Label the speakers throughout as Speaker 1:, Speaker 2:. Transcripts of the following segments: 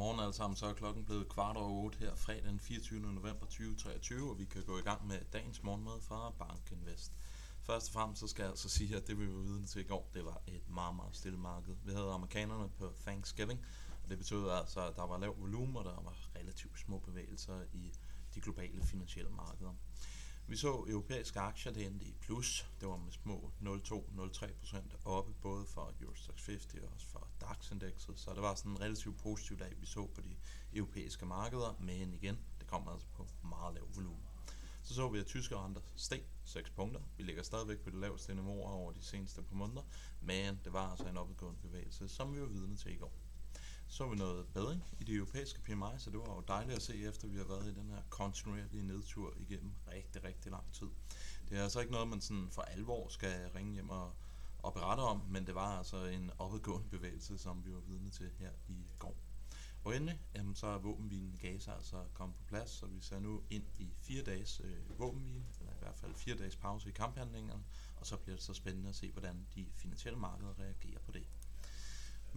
Speaker 1: alle sammen, så er klokken blevet kvart over 8 her fredag den 24. november 2023, og vi kan gå i gang med dagens morgenmad fra Bankinvest. Først og fremmest så skal jeg altså sige, at det vi var vidne til i går, det var et meget, meget stille marked. Vi havde amerikanerne på Thanksgiving, og det betød altså, at der var lav volumen, og der var relativt små bevægelser i de globale finansielle markeder. Vi så europæiske aktier, det endte i plus. Det var med små 0,2-0,3 procent oppe, både for Eurostoxx 50 og også for DAX-indekset. Så det var sådan en relativt positiv dag, vi så på de europæiske markeder, men igen, det kom altså på meget lav volumen. Så så vi, at tyske renter steg 6 punkter. Vi ligger stadigvæk på det laveste niveau over de seneste par måneder, men det var altså en opadgående bevægelse, som vi var vidne til i går så vi noget bedring i de europæiske PMI, så det var jo dejligt at se, efter vi har været i den her kontinuerlige nedtur igennem rigtig, rigtig lang tid. Det er altså ikke noget, man sådan for alvor skal ringe hjem og, og berette om, men det var altså en opadgående bevægelse, som vi var vidne til her i går. Og endelig, jamen, så er våbenhvilen i Gaza altså kommet på plads, så vi ser nu ind i fire dages øh, våbenhvile, eller i hvert fald fire dages pause i kamphandlingerne, og så bliver det så spændende at se, hvordan de finansielle markeder reagerer på det.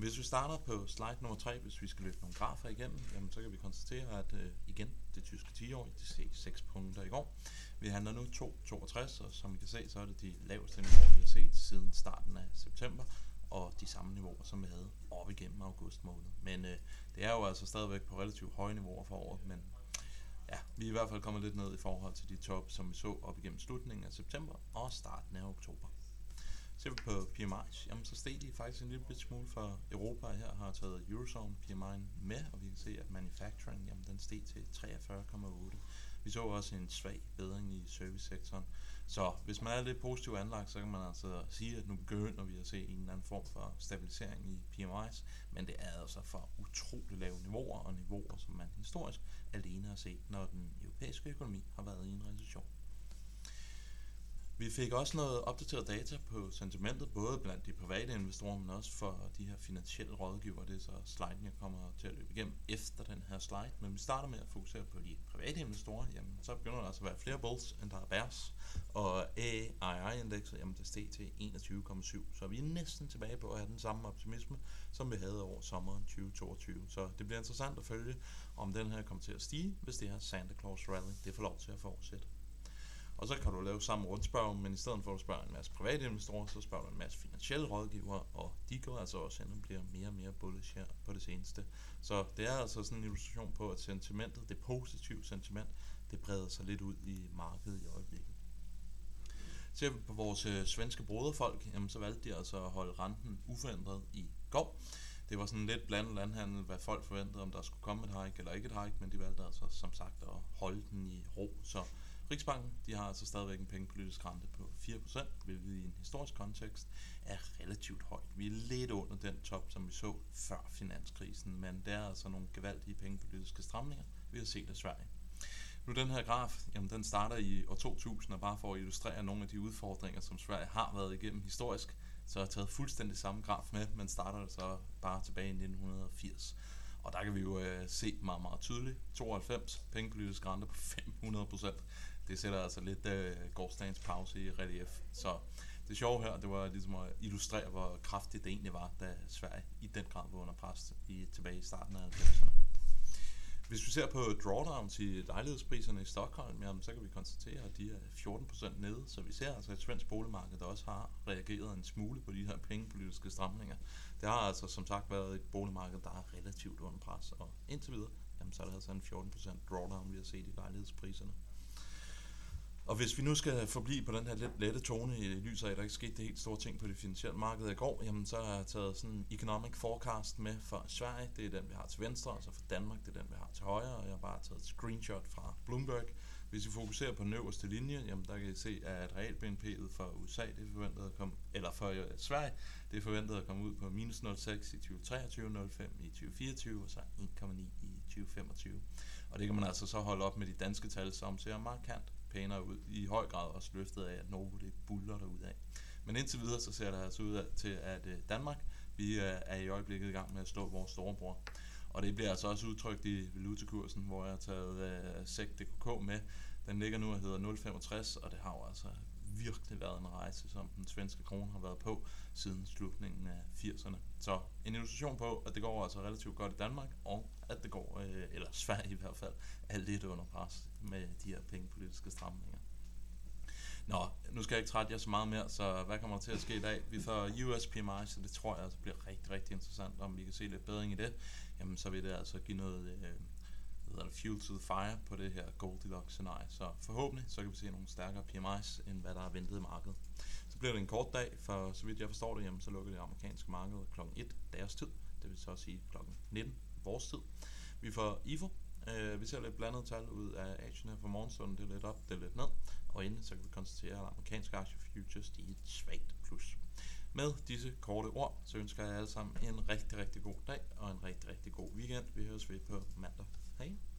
Speaker 1: Hvis vi starter på slide nummer 3, hvis vi skal løfte nogle grafer igennem, jamen, så kan vi konstatere, at øh, igen, det tyske 10 år, det steg 6 punkter i går. Vi handler nu 2,62, og som I kan se, så er det de laveste niveauer, vi har set siden starten af september, og de samme niveauer, som vi havde op igennem august måned. Men øh, det er jo altså stadigvæk på relativt høje niveauer for året, men ja, vi er i hvert fald kommet lidt ned i forhold til de top, som vi så op igennem slutningen af september og starten af oktober. Ser vi på PMI's, jamen så steg de faktisk en lille smule for Europa. Her har taget Eurozone PMI'en med, og vi kan se, at manufacturing, jamen den steg til 43,8. Vi så også en svag bedring i servicesektoren. Så hvis man er lidt positiv anlagt, så kan man altså sige, at nu begynder vi at se en eller anden form for stabilisering i PMI's, men det er altså for utrolig lave niveauer, og niveauer, som man historisk alene har set, når den europæiske økonomi har været i en recession. Vi fik også noget opdateret data på sentimentet, både blandt de private investorer, men også for de her finansielle rådgivere. Det er så sliden, jeg kommer til at løbe igennem efter den her slide. Men vi starter med at fokusere på de private investorer. Jamen, så begynder der altså at være flere bulls, end der er bears. Og AII-indekset, jamen det steg til 21,7. Så vi er næsten tilbage på at have den samme optimisme, som vi havde over sommeren 2022. Så det bliver interessant at følge, om den her kommer til at stige, hvis det her Santa Claus Rally det får lov til at fortsætte. Og så kan du lave samme rundspørg, men i stedet for at spørge en masse private investorer, så spørger du en masse finansielle rådgivere, og de går altså også hen og bliver mere og mere bullish her på det seneste. Så det er altså sådan en illustration på, at sentimentet, det positive sentiment, det breder sig lidt ud i markedet i øjeblikket. Ser vi på vores øh, svenske broderfolk, jamen så valgte de altså at holde renten uforandret i går. Det var sådan lidt blandet landhandel, hvad folk forventede, om der skulle komme et hike eller ikke et hike, men de valgte altså som sagt at holde den i ro. Så Riksbanken de har altså stadigvæk en pengepolitisk rente på 4%, hvilket i en historisk kontekst er relativt højt. Vi er lidt under den top, som vi så før finanskrisen, men der er altså nogle gevaldige pengepolitiske stramninger, vi har set i Sverige. Nu den her graf, jamen den starter i år 2000, og bare for at illustrere nogle af de udfordringer, som Sverige har været igennem historisk, så har jeg taget fuldstændig samme graf med, men starter så bare tilbage i 1980. Og der kan vi jo øh, se meget, meget tydeligt. 92 pengepolitisk rente på 500 procent det sætter altså lidt øh, gårdsdagens pause i relief. Så det sjove her, det var ligesom at illustrere, hvor kraftigt det egentlig var, da Sverige i den grad var under pres i, tilbage i starten af 90'erne. Hvis vi ser på drawdowns i lejlighedspriserne i Stockholm, jamen, så kan vi konstatere, at de er 14% nede, så vi ser altså et svensk boligmarked, der også har reageret en smule på de her pengepolitiske stramninger. Det har altså som sagt været et boligmarked, der er relativt under pres, og indtil videre, jamen, så er det altså en 14% drawdown, vi har set i lejlighedspriserne. Og hvis vi nu skal forblive på den her lidt lette tone i lyset af, at der ikke skete det helt store ting på det finansielle marked i går, jamen så har jeg taget sådan en economic forecast med for Sverige. Det er den, vi har til venstre, og så for Danmark, det er den, vi har til højre, og jeg har bare taget et screenshot fra Bloomberg. Hvis vi fokuserer på den øverste linje, jamen der kan I se, at real BNP'et for USA, det er forventet at komme, eller for øh, Sverige, det er forventet at komme ud på minus 0,6 i 2023, 0,5 i 2024, og så 1,9 i 2025. Og det kan man altså så holde op med de danske tal, som ser markant pænere ud. I høj grad også løftet af, at Novo det buller der af. Men indtil videre, så ser det altså ud til, at øh, Danmark, vi øh, er i øjeblikket i gang med at slå vores storebror. Og det bliver altså også udtrykt i valutakursen, hvor jeg har taget øh, uh, SEC DKK med. Den ligger nu og hedder 0,65, og det har jo altså virkelig været en rejse, som den svenske krone har været på siden slutningen af 80'erne. Så en illustration på, at det går altså relativt godt i Danmark, og at det går, øh, eller Sverige i hvert fald, er lidt under pres med de her pengepolitiske stramninger. Nå, nu skal jeg ikke trætte jer så meget mere, så hvad kommer der til at ske i dag? Vi får US PMI, så det tror jeg altså bliver rigtig, rigtig interessant, om vi kan se lidt bedring i det. Jamen, så vil det altså give noget øh, hedder det, fuel to the fire på det her Goldilocks scenarie. Så forhåbentlig så kan vi se nogle stærkere PMI's, end hvad der er ventet i markedet. Så bliver det en kort dag, for så vidt jeg forstår det, jamen, så lukker det amerikanske marked kl. 1 deres tid. Det vil så sige kl. 19 vores tid. Vi får IFO, Uh, øh, vi ser lidt blandet tal ud af Asien her for morgenstunden. Det er lidt op, det er lidt ned. Og inden så kan vi konstatere, at amerikanske aktie futures de er et svagt plus. Med disse korte ord, så ønsker jeg alle sammen en rigtig, rigtig god dag og en rigtig, rigtig god weekend. Vi høres ved på mandag. thing.